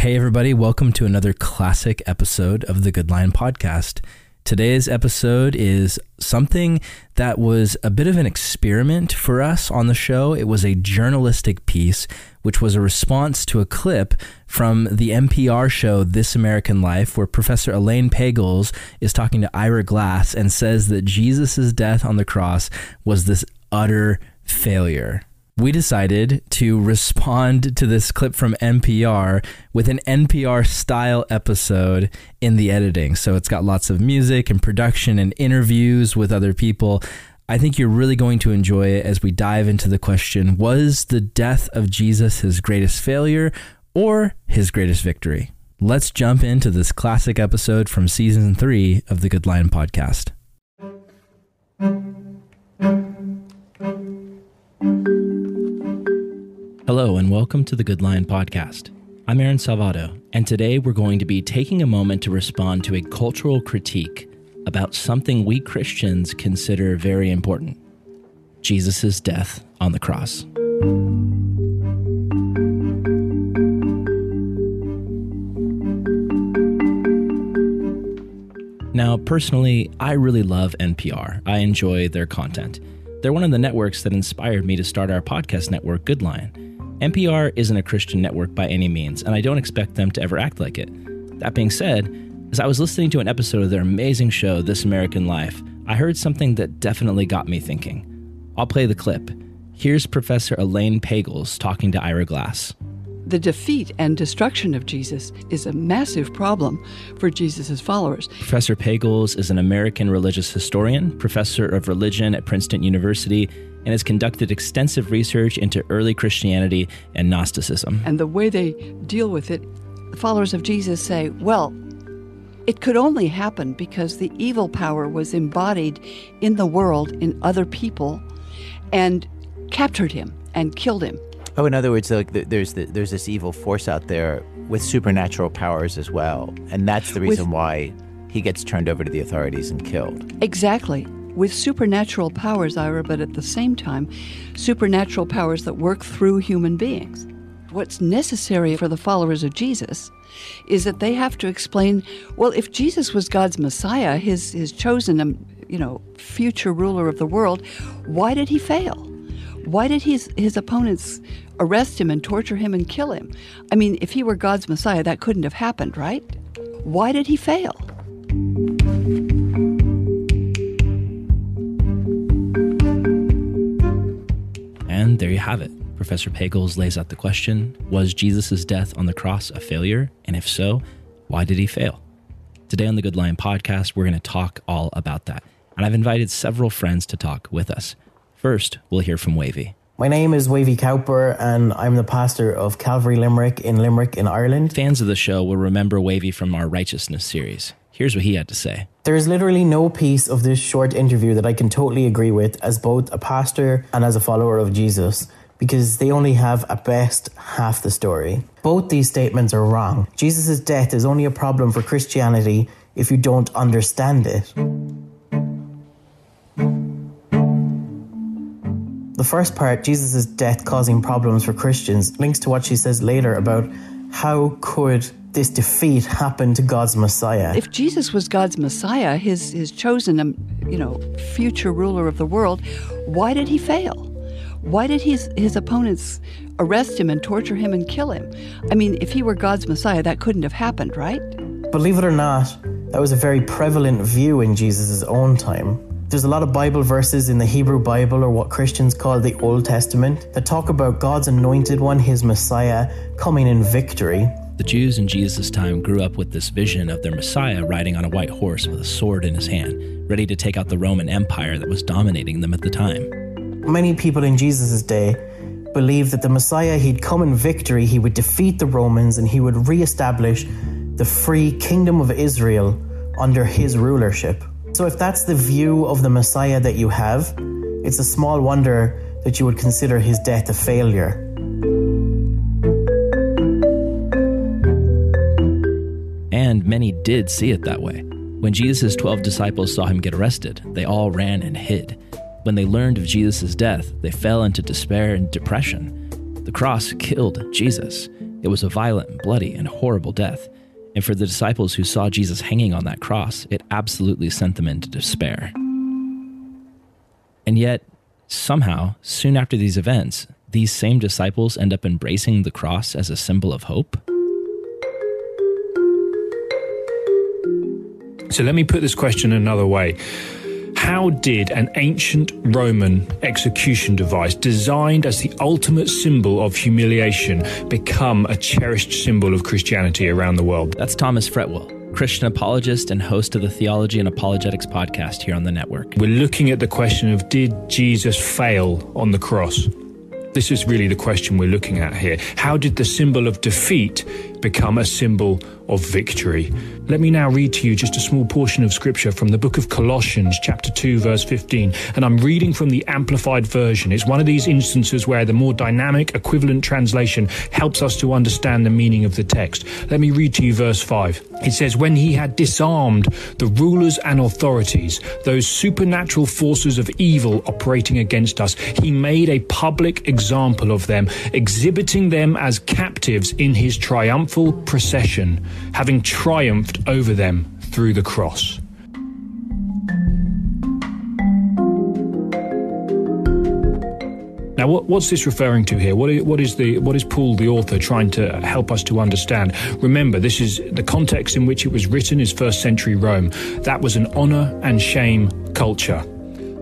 Hey, everybody, welcome to another classic episode of the Good Lion Podcast. Today's episode is something that was a bit of an experiment for us on the show. It was a journalistic piece, which was a response to a clip from the NPR show This American Life, where Professor Elaine Pagels is talking to Ira Glass and says that Jesus' death on the cross was this utter failure we decided to respond to this clip from NPR with an NPR style episode in the editing. So it's got lots of music and production and interviews with other people. I think you're really going to enjoy it as we dive into the question Was the death of Jesus his greatest failure or his greatest victory? Let's jump into this classic episode from season three of the Good Lion podcast. Hello, and welcome to the Good Lion Podcast. I'm Aaron Salvato, and today we're going to be taking a moment to respond to a cultural critique about something we Christians consider very important Jesus' death on the cross. Now, personally, I really love NPR. I enjoy their content. They're one of the networks that inspired me to start our podcast network, Good Lion. NPR isn't a Christian network by any means, and I don't expect them to ever act like it. That being said, as I was listening to an episode of their amazing show, This American Life, I heard something that definitely got me thinking. I'll play the clip. Here's Professor Elaine Pagels talking to Ira Glass. The defeat and destruction of Jesus is a massive problem for Jesus' followers. Professor Pagels is an American religious historian, professor of religion at Princeton University, and has conducted extensive research into early Christianity and Gnosticism. And the way they deal with it, followers of Jesus say, well, it could only happen because the evil power was embodied in the world in other people and captured him and killed him. Oh, in other words, like there's the, there's this evil force out there with supernatural powers as well, and that's the reason with, why he gets turned over to the authorities and killed. Exactly with supernatural powers, Ira, but at the same time, supernatural powers that work through human beings. What's necessary for the followers of Jesus is that they have to explain well, if Jesus was God's Messiah, his, his chosen, um, you know, future ruler of the world, why did he fail? Why did his, his opponents arrest him and torture him and kill him? I mean, if he were God's Messiah, that couldn't have happened, right? Why did he fail? And there you have it. Professor Pagels lays out the question Was Jesus' death on the cross a failure? And if so, why did he fail? Today on the Good Lion podcast, we're going to talk all about that. And I've invited several friends to talk with us. First, we'll hear from Wavey. My name is Wavey Cowper, and I'm the pastor of Calvary Limerick in Limerick, in Ireland. Fans of the show will remember Wavey from our Righteousness series. Here's what he had to say. There's literally no piece of this short interview that I can totally agree with as both a pastor and as a follower of Jesus because they only have at best half the story. Both these statements are wrong. Jesus' death is only a problem for Christianity if you don't understand it. The first part, Jesus' death causing problems for Christians, links to what she says later about how could this defeat happen to God's Messiah. If Jesus was God's Messiah, his, his chosen, um, you know, future ruler of the world, why did he fail? Why did his, his opponents arrest him and torture him and kill him? I mean, if he were God's Messiah, that couldn't have happened, right? Believe it or not, that was a very prevalent view in Jesus' own time. There's a lot of Bible verses in the Hebrew Bible, or what Christians call the Old Testament, that talk about God's anointed one, his Messiah, coming in victory. The Jews in Jesus' time grew up with this vision of their Messiah riding on a white horse with a sword in his hand, ready to take out the Roman Empire that was dominating them at the time. Many people in Jesus' day believed that the Messiah, he'd come in victory, he would defeat the Romans, and he would re-establish the free kingdom of Israel under his rulership. So, if that's the view of the Messiah that you have, it's a small wonder that you would consider his death a failure. And many did see it that way. When Jesus' 12 disciples saw him get arrested, they all ran and hid. When they learned of Jesus' death, they fell into despair and depression. The cross killed Jesus. It was a violent, bloody, and horrible death. And for the disciples who saw Jesus hanging on that cross, it absolutely sent them into despair. And yet, somehow, soon after these events, these same disciples end up embracing the cross as a symbol of hope. So let me put this question another way. How did an ancient Roman execution device, designed as the ultimate symbol of humiliation, become a cherished symbol of Christianity around the world? That's Thomas Fretwell, Christian apologist and host of the Theology and Apologetics podcast here on the network. We're looking at the question of did Jesus fail on the cross? This is really the question we're looking at here. How did the symbol of defeat become a symbol of victory? Let me now read to you just a small portion of scripture from the book of Colossians, chapter 2, verse 15. And I'm reading from the Amplified Version. It's one of these instances where the more dynamic, equivalent translation helps us to understand the meaning of the text. Let me read to you verse 5. It says, When he had disarmed the rulers and authorities, those supernatural forces of evil operating against us, he made a public example of them, exhibiting them as captives in his triumphal procession, having triumphed over them through the cross. Now, what, what's this referring to here? What is, what is the what is Paul, the author, trying to help us to understand? Remember, this is the context in which it was written is first century Rome. That was an honor and shame culture.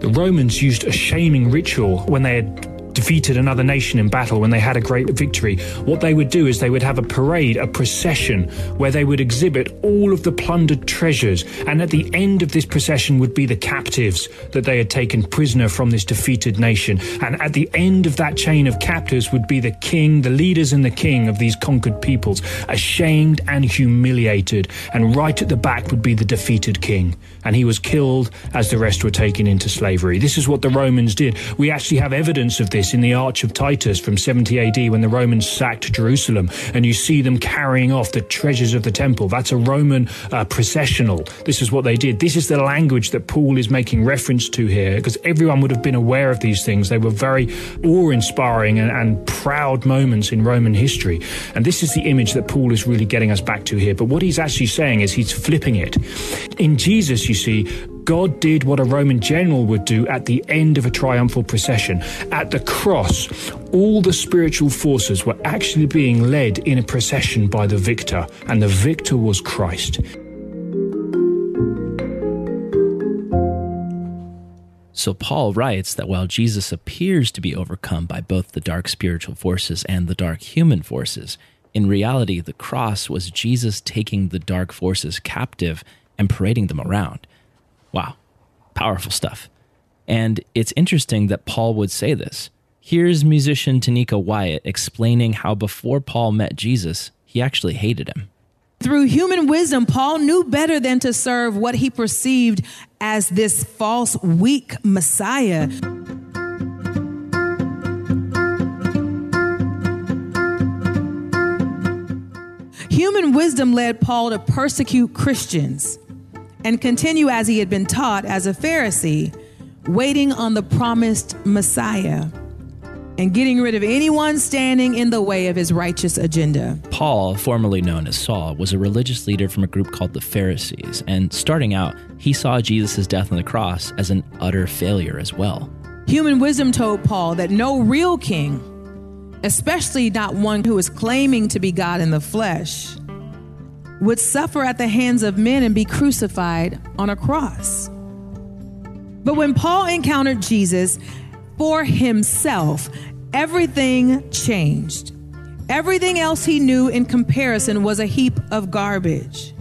The Romans used a shaming ritual when they had defeated another nation in battle, when they had a great victory, what they would do is they would have a parade, a procession, where they would exhibit all of the plundered treasures. And at the end of this procession would be the captives that they had taken prisoner from this defeated nation. And at the end of that chain of captives would be the king, the leaders and the king of these conquered peoples, ashamed and humiliated. And right at the back would be the defeated king. And he was killed as the rest were taken into slavery. This is what the Romans did. We actually have evidence of this in the Arch of Titus from 70 AD when the Romans sacked Jerusalem, and you see them carrying off the treasures of the temple. That's a Roman uh, processional. This is what they did. This is the language that Paul is making reference to here, because everyone would have been aware of these things. They were very awe inspiring and, and proud moments in Roman history. And this is the image that Paul is really getting us back to here. But what he's actually saying is he's flipping it. In Jesus, you see, God did what a Roman general would do at the end of a triumphal procession. At the cross, all the spiritual forces were actually being led in a procession by the victor, and the victor was Christ. So Paul writes that while Jesus appears to be overcome by both the dark spiritual forces and the dark human forces, in reality, the cross was Jesus taking the dark forces captive and parading them around. Wow, powerful stuff. And it's interesting that Paul would say this. Here's musician Tanika Wyatt explaining how before Paul met Jesus, he actually hated him. Through human wisdom, Paul knew better than to serve what he perceived as this false, weak Messiah. Human wisdom led Paul to persecute Christians and continue as he had been taught as a Pharisee, waiting on the promised Messiah and getting rid of anyone standing in the way of his righteous agenda. Paul, formerly known as Saul, was a religious leader from a group called the Pharisees, and starting out, he saw Jesus' death on the cross as an utter failure as well. Human wisdom told Paul that no real king, especially not one who is claiming to be God in the flesh, would suffer at the hands of men and be crucified on a cross. But when Paul encountered Jesus for himself, everything changed. Everything else he knew in comparison was a heap of garbage.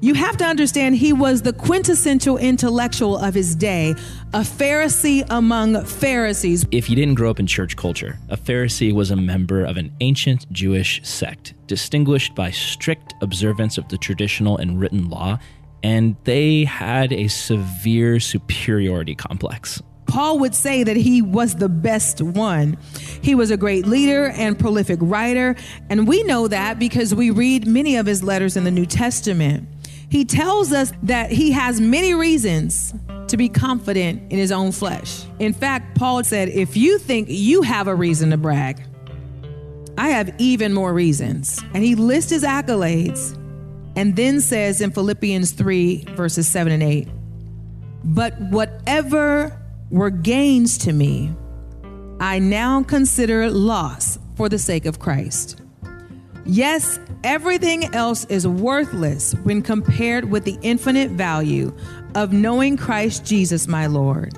You have to understand he was the quintessential intellectual of his day, a Pharisee among Pharisees. If you didn't grow up in church culture, a Pharisee was a member of an ancient Jewish sect, distinguished by strict observance of the traditional and written law, and they had a severe superiority complex. Paul would say that he was the best one. He was a great leader and prolific writer, and we know that because we read many of his letters in the New Testament he tells us that he has many reasons to be confident in his own flesh. In fact, Paul said, if you think you have a reason to brag, I have even more reasons. And he lists his accolades and then says in Philippians 3, verses 7 and 8, But whatever were gains to me, I now consider loss for the sake of Christ. Yes, everything else is worthless when compared with the infinite value of knowing Christ Jesus my Lord.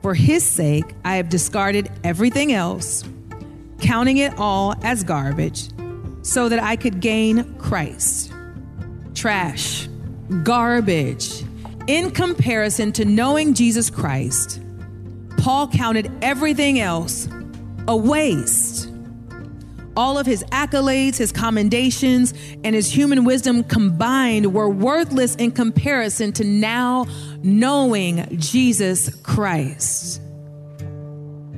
For his sake, I have discarded everything else, counting it all as garbage, so that I could gain Christ. Trash, garbage, in comparison to knowing Jesus Christ. Paul counted everything else a waste. All of his accolades, his commendations, and his human wisdom combined were worthless in comparison to now knowing Jesus Christ.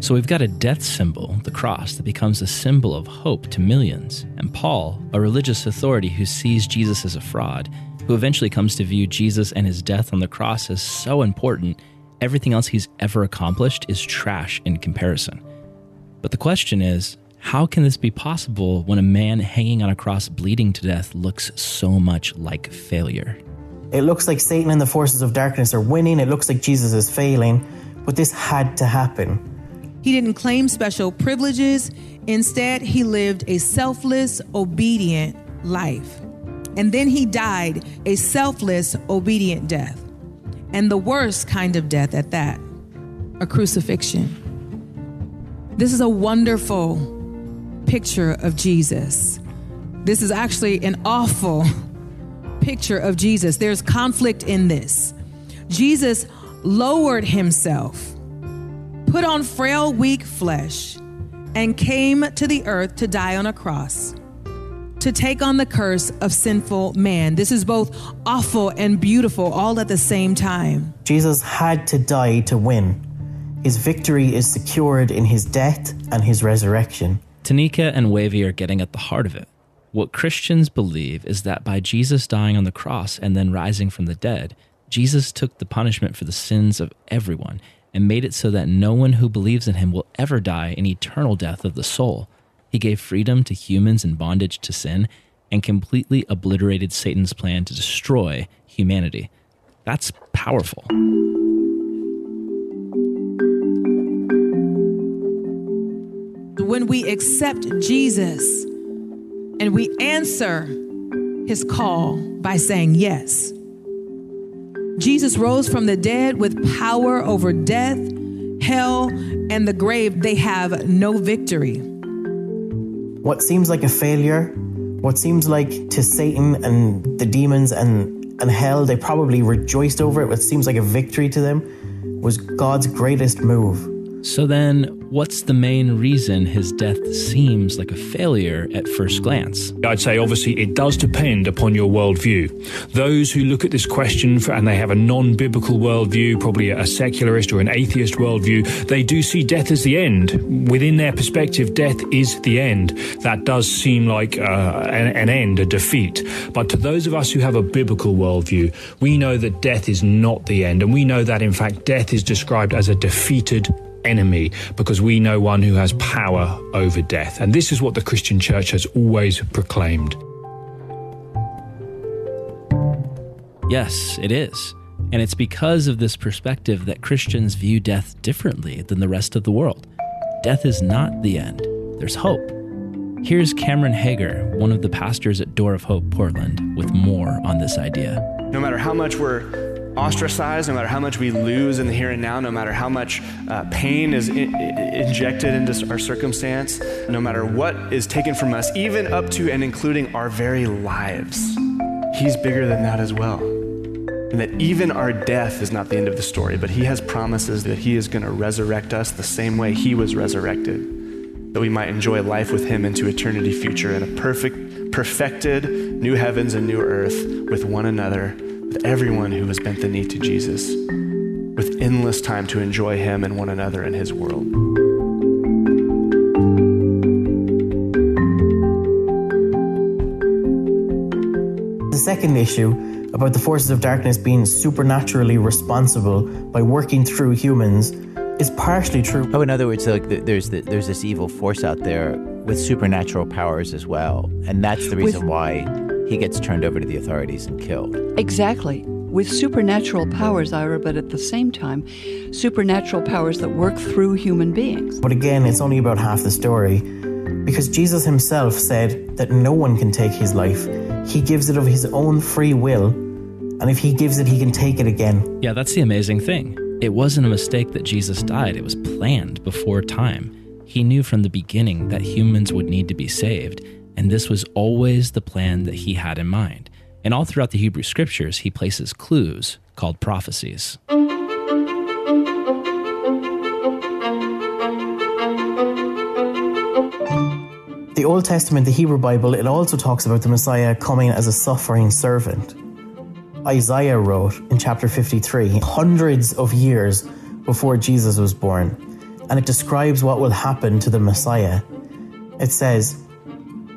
So we've got a death symbol, the cross, that becomes a symbol of hope to millions. And Paul, a religious authority who sees Jesus as a fraud, who eventually comes to view Jesus and his death on the cross as so important, everything else he's ever accomplished is trash in comparison. But the question is, how can this be possible when a man hanging on a cross bleeding to death looks so much like failure? It looks like Satan and the forces of darkness are winning. It looks like Jesus is failing. But this had to happen. He didn't claim special privileges. Instead, he lived a selfless, obedient life. And then he died a selfless, obedient death. And the worst kind of death at that a crucifixion. This is a wonderful picture of Jesus. This is actually an awful picture of Jesus. There's conflict in this. Jesus lowered himself, put on frail, weak flesh, and came to the earth to die on a cross to take on the curse of sinful man. This is both awful and beautiful all at the same time. Jesus had to die to win. His victory is secured in his death and his resurrection. Tanika and Wavey are getting at the heart of it. What Christians believe is that by Jesus dying on the cross and then rising from the dead, Jesus took the punishment for the sins of everyone and made it so that no one who believes in him will ever die an eternal death of the soul. He gave freedom to humans in bondage to sin and completely obliterated Satan's plan to destroy humanity. That's powerful. When we accept Jesus and we answer his call by saying yes. Jesus rose from the dead with power over death, hell, and the grave. They have no victory. What seems like a failure, what seems like to Satan and the demons and, and hell, they probably rejoiced over it. What seems like a victory to them was God's greatest move. So then, what's the main reason his death seems like a failure at first glance? I'd say obviously it does depend upon your worldview. Those who look at this question for, and they have a non biblical worldview, probably a secularist or an atheist worldview, they do see death as the end. Within their perspective, death is the end. That does seem like uh, an, an end, a defeat. But to those of us who have a biblical worldview, we know that death is not the end. And we know that, in fact, death is described as a defeated enemy because we know one who has power over death. And this is what the Christian church has always proclaimed. Yes, it is. And it's because of this perspective that Christians view death differently than the rest of the world. Death is not the end, there's hope. Here's Cameron Hager, one of the pastors at Door of Hope Portland, with more on this idea. No matter how much we're ostracized, no matter how much we lose in the here and now, no matter how much uh, pain is in, injected into our circumstance, no matter what is taken from us, even up to and including our very lives, He's bigger than that as well. And that even our death is not the end of the story, but He has promises that He is going to resurrect us the same way He was resurrected, that we might enjoy life with Him into eternity future in a perfect, perfected new heavens and new earth with one another with everyone who has bent the knee to Jesus, with endless time to enjoy Him and one another in His world. The second issue about the forces of darkness being supernaturally responsible by working through humans is partially true. Oh, in other words, like there's the, there's this evil force out there with supernatural powers as well. And that's the reason with, why he gets turned over to the authorities and killed. Exactly. With supernatural powers, Ira, but at the same time, supernatural powers that work through human beings. But again, it's only about half the story because Jesus himself said that no one can take his life. He gives it of his own free will, and if he gives it, he can take it again. Yeah, that's the amazing thing. It wasn't a mistake that Jesus died, it was planned before time. He knew from the beginning that humans would need to be saved, and this was always the plan that he had in mind. And all throughout the Hebrew scriptures, he places clues called prophecies. The Old Testament, the Hebrew Bible, it also talks about the Messiah coming as a suffering servant. Isaiah wrote in chapter 53, hundreds of years before Jesus was born, and it describes what will happen to the Messiah. It says,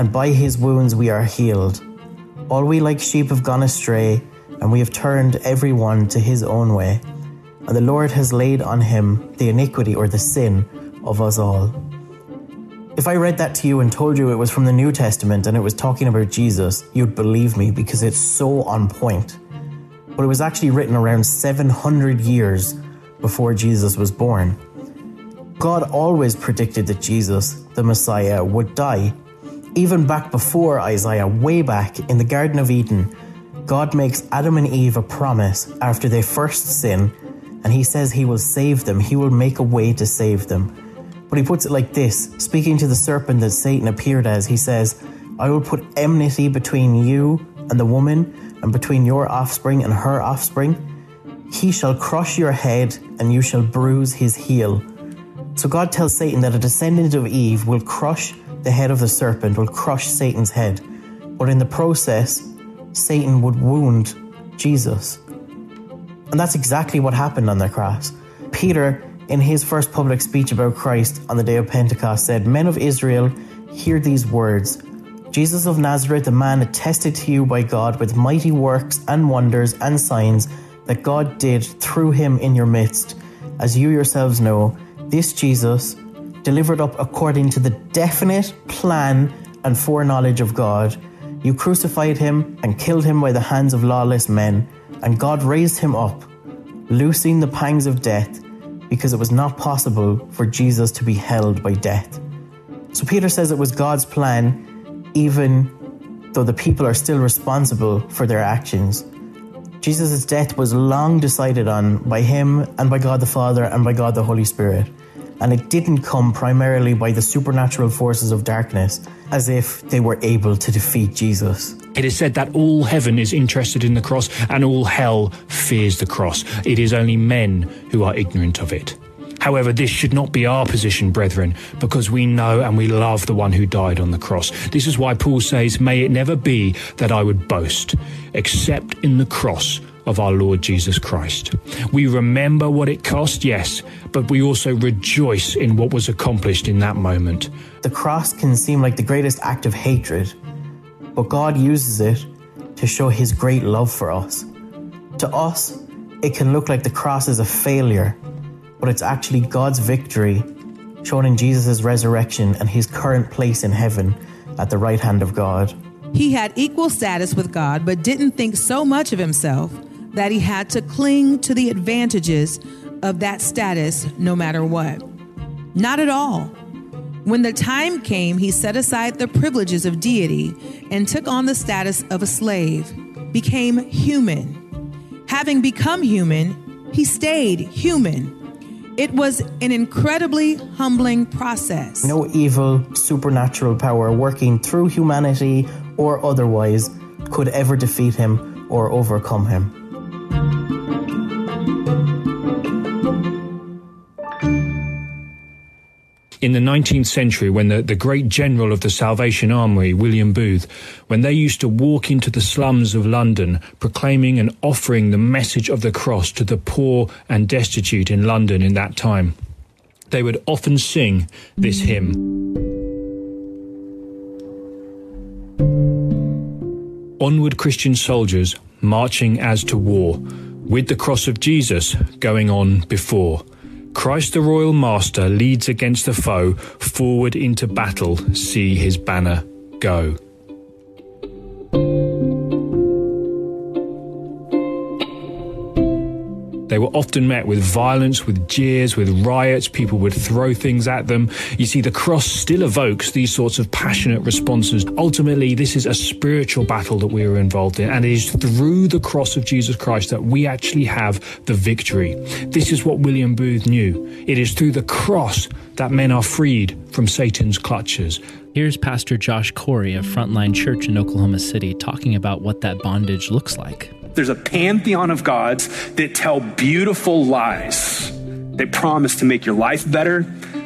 and by his wounds we are healed. All we like sheep have gone astray, and we have turned every one to his own way. And the Lord has laid on him the iniquity or the sin of us all. If I read that to you and told you it was from the New Testament and it was talking about Jesus, you'd believe me because it's so on point. But it was actually written around 700 years before Jesus was born. God always predicted that Jesus, the Messiah, would die. Even back before Isaiah, way back in the Garden of Eden, God makes Adam and Eve a promise after they first sin, and he says he will save them, he will make a way to save them. But he puts it like this speaking to the serpent that Satan appeared as, he says, I will put enmity between you and the woman, and between your offspring and her offspring. He shall crush your head, and you shall bruise his heel. So God tells Satan that a descendant of Eve will crush the head of the serpent, will crush Satan's head. But in the process, Satan would wound Jesus. And that's exactly what happened on the cross. Peter in his first public speech about Christ on the day of Pentecost, said, Men of Israel, hear these words Jesus of Nazareth, a man attested to you by God with mighty works and wonders and signs that God did through him in your midst. As you yourselves know, this Jesus, delivered up according to the definite plan and foreknowledge of God, you crucified him and killed him by the hands of lawless men, and God raised him up, loosing the pangs of death because it was not possible for Jesus to be held by death. So Peter says it was God's plan, even though the people are still responsible for their actions. Jesus' death was long decided on by him and by God the Father and by God the Holy Spirit. And it didn't come primarily by the supernatural forces of darkness, as if they were able to defeat Jesus. It is said that all heaven is interested in the cross and all hell fears the cross. It is only men who are ignorant of it. However, this should not be our position, brethren, because we know and we love the one who died on the cross. This is why Paul says, May it never be that I would boast, except in the cross of our Lord Jesus Christ. We remember what it cost, yes, but we also rejoice in what was accomplished in that moment. The cross can seem like the greatest act of hatred but God uses it to show his great love for us. To us, it can look like the cross is a failure, but it's actually God's victory shown in Jesus' resurrection and his current place in heaven at the right hand of God. He had equal status with God, but didn't think so much of himself that he had to cling to the advantages of that status no matter what. Not at all. When the time came, he set aside the privileges of deity and took on the status of a slave, became human. Having become human, he stayed human. It was an incredibly humbling process. No evil, supernatural power working through humanity or otherwise could ever defeat him or overcome him. In the 19th century when the, the great general of the Salvation Army, William Booth, when they used to walk into the slums of London proclaiming and offering the message of the cross to the poor and destitute in London in that time, they would often sing this hymn. Onward Christian soldiers marching as to war, with the cross of Jesus going on before. Christ the Royal Master leads against the foe, forward into battle, see his banner go. Were often met with violence, with jeers, with riots. People would throw things at them. You see, the cross still evokes these sorts of passionate responses. Ultimately, this is a spiritual battle that we are involved in, and it is through the cross of Jesus Christ that we actually have the victory. This is what William Booth knew. It is through the cross that men are freed from Satan's clutches. Here's Pastor Josh Corey of Frontline Church in Oklahoma City talking about what that bondage looks like. There's a pantheon of gods that tell beautiful lies. They promise to make your life better.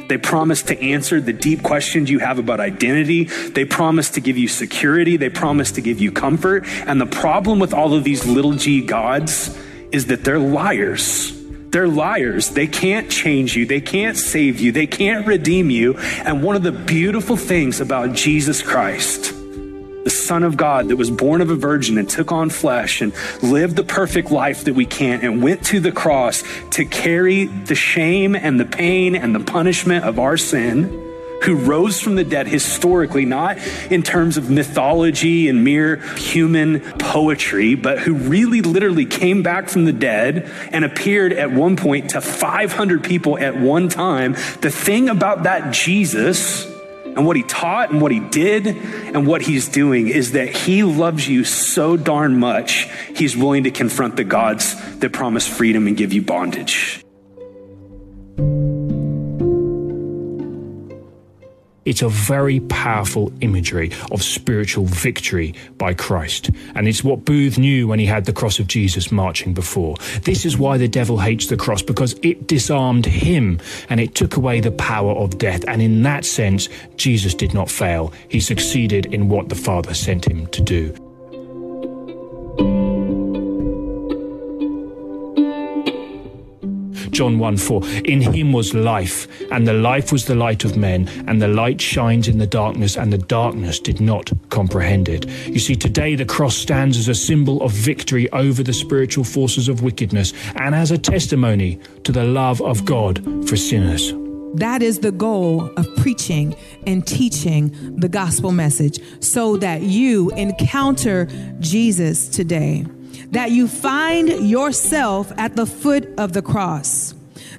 They promise to answer the deep questions you have about identity. They promise to give you security. They promise to give you comfort. And the problem with all of these little g gods is that they're liars. They're liars. They can't change you. They can't save you. They can't redeem you. And one of the beautiful things about Jesus Christ the Son of God that was born of a virgin and took on flesh and lived the perfect life that we can't and went to the cross to carry the shame and the pain and the punishment of our sin, who rose from the dead historically, not in terms of mythology and mere human poetry, but who really literally came back from the dead and appeared at one point to 500 people at one time. The thing about that Jesus and what he taught and what he did and what he's doing is that he loves you so darn much, he's willing to confront the gods that promise freedom and give you bondage. It's a very powerful imagery of spiritual victory by Christ. And it's what Booth knew when he had the cross of Jesus marching before. This is why the devil hates the cross, because it disarmed him and it took away the power of death. And in that sense, Jesus did not fail. He succeeded in what the Father sent him to do. John 1 4. In him was life, and the life was the light of men, and the light shines in the darkness, and the darkness did not comprehend it. You see, today the cross stands as a symbol of victory over the spiritual forces of wickedness and as a testimony to the love of God for sinners. That is the goal of preaching and teaching the gospel message so that you encounter Jesus today that you find yourself at the foot of the cross.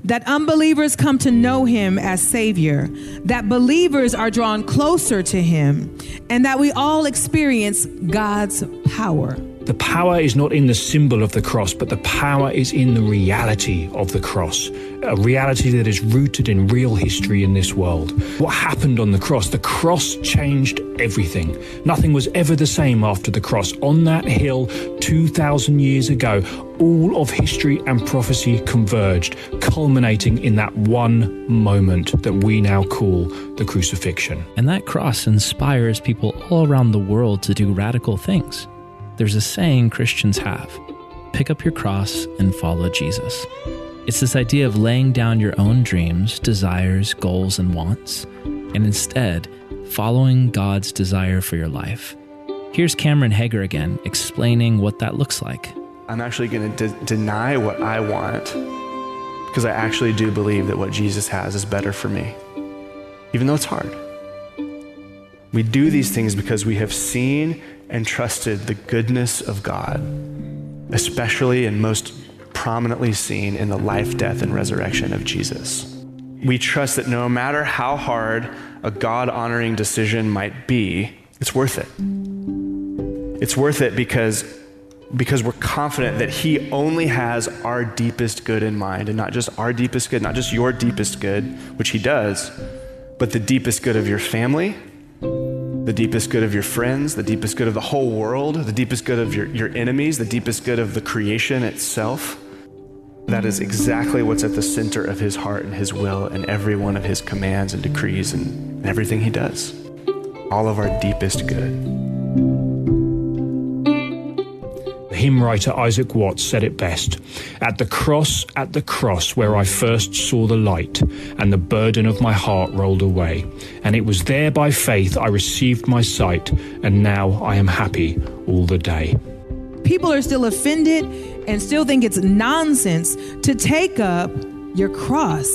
That unbelievers come to know him as Savior, that believers are drawn closer to him, and that we all experience God's power. The power is not in the symbol of the cross, but the power is in the reality of the cross, a reality that is rooted in real history in this world. What happened on the cross? The cross changed everything. Nothing was ever the same after the cross. On that hill, 2,000 years ago, all of history and prophecy converged, culminating in that one moment that we now call the crucifixion. And that cross inspires people all around the world to do radical things. There's a saying Christians have pick up your cross and follow Jesus. It's this idea of laying down your own dreams, desires, goals, and wants, and instead following God's desire for your life. Here's Cameron Hager again explaining what that looks like. I'm actually going to de- deny what I want because I actually do believe that what Jesus has is better for me, even though it's hard. We do these things because we have seen and trusted the goodness of God, especially and most prominently seen in the life, death, and resurrection of Jesus. We trust that no matter how hard a God honoring decision might be, it's worth it. It's worth it because, because we're confident that He only has our deepest good in mind, and not just our deepest good, not just your deepest good, which He does, but the deepest good of your family the deepest good of your friends, the deepest good of the whole world, the deepest good of your, your enemies, the deepest good of the creation itself. That is exactly what's at the center of his heart and his will and every one of his commands and decrees and, and everything he does. All of our deepest good. Hymn writer Isaac Watts said it best At the cross, at the cross, where I first saw the light, and the burden of my heart rolled away. And it was there by faith I received my sight, and now I am happy all the day. People are still offended and still think it's nonsense to take up your cross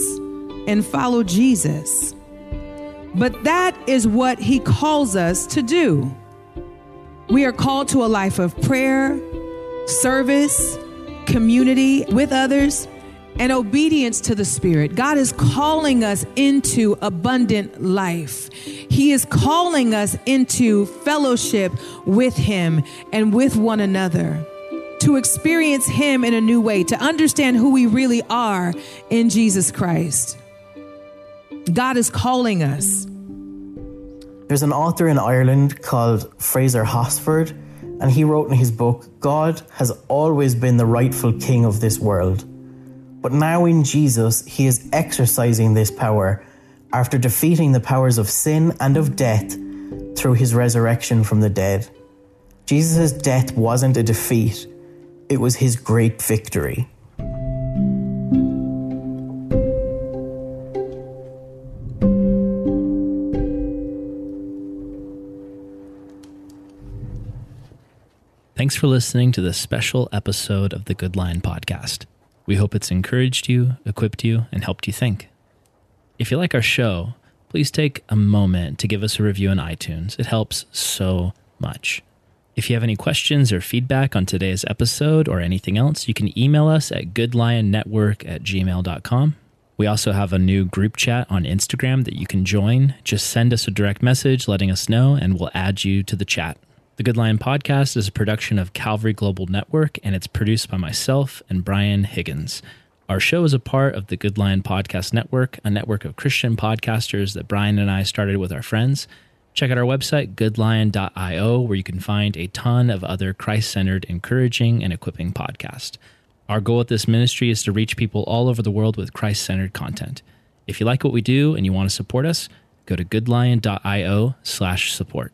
and follow Jesus. But that is what he calls us to do. We are called to a life of prayer, service, community with others, and obedience to the Spirit. God is calling us into abundant life. He is calling us into fellowship with Him and with one another. To experience Him in a new way, to understand who we really are in Jesus Christ. God is calling us. There's an author in Ireland called Fraser Hosford and he wrote in his book God has always been the rightful king of this world. But now in Jesus, he is exercising this power after defeating the powers of sin and of death through his resurrection from the dead. Jesus' death wasn't a defeat, it was his great victory. Thanks for listening to this special episode of the Good Lion podcast. We hope it's encouraged you, equipped you, and helped you think. If you like our show, please take a moment to give us a review on iTunes. It helps so much. If you have any questions or feedback on today's episode or anything else, you can email us at goodlionnetwork at gmail.com. We also have a new group chat on Instagram that you can join. Just send us a direct message letting us know, and we'll add you to the chat. The Good Lion podcast is a production of Calvary Global Network, and it's produced by myself and Brian Higgins. Our show is a part of the Good Lion Podcast Network, a network of Christian podcasters that Brian and I started with our friends. Check out our website, goodlion.io, where you can find a ton of other Christ centered, encouraging, and equipping podcasts. Our goal at this ministry is to reach people all over the world with Christ centered content. If you like what we do and you want to support us, go to goodlion.io slash support.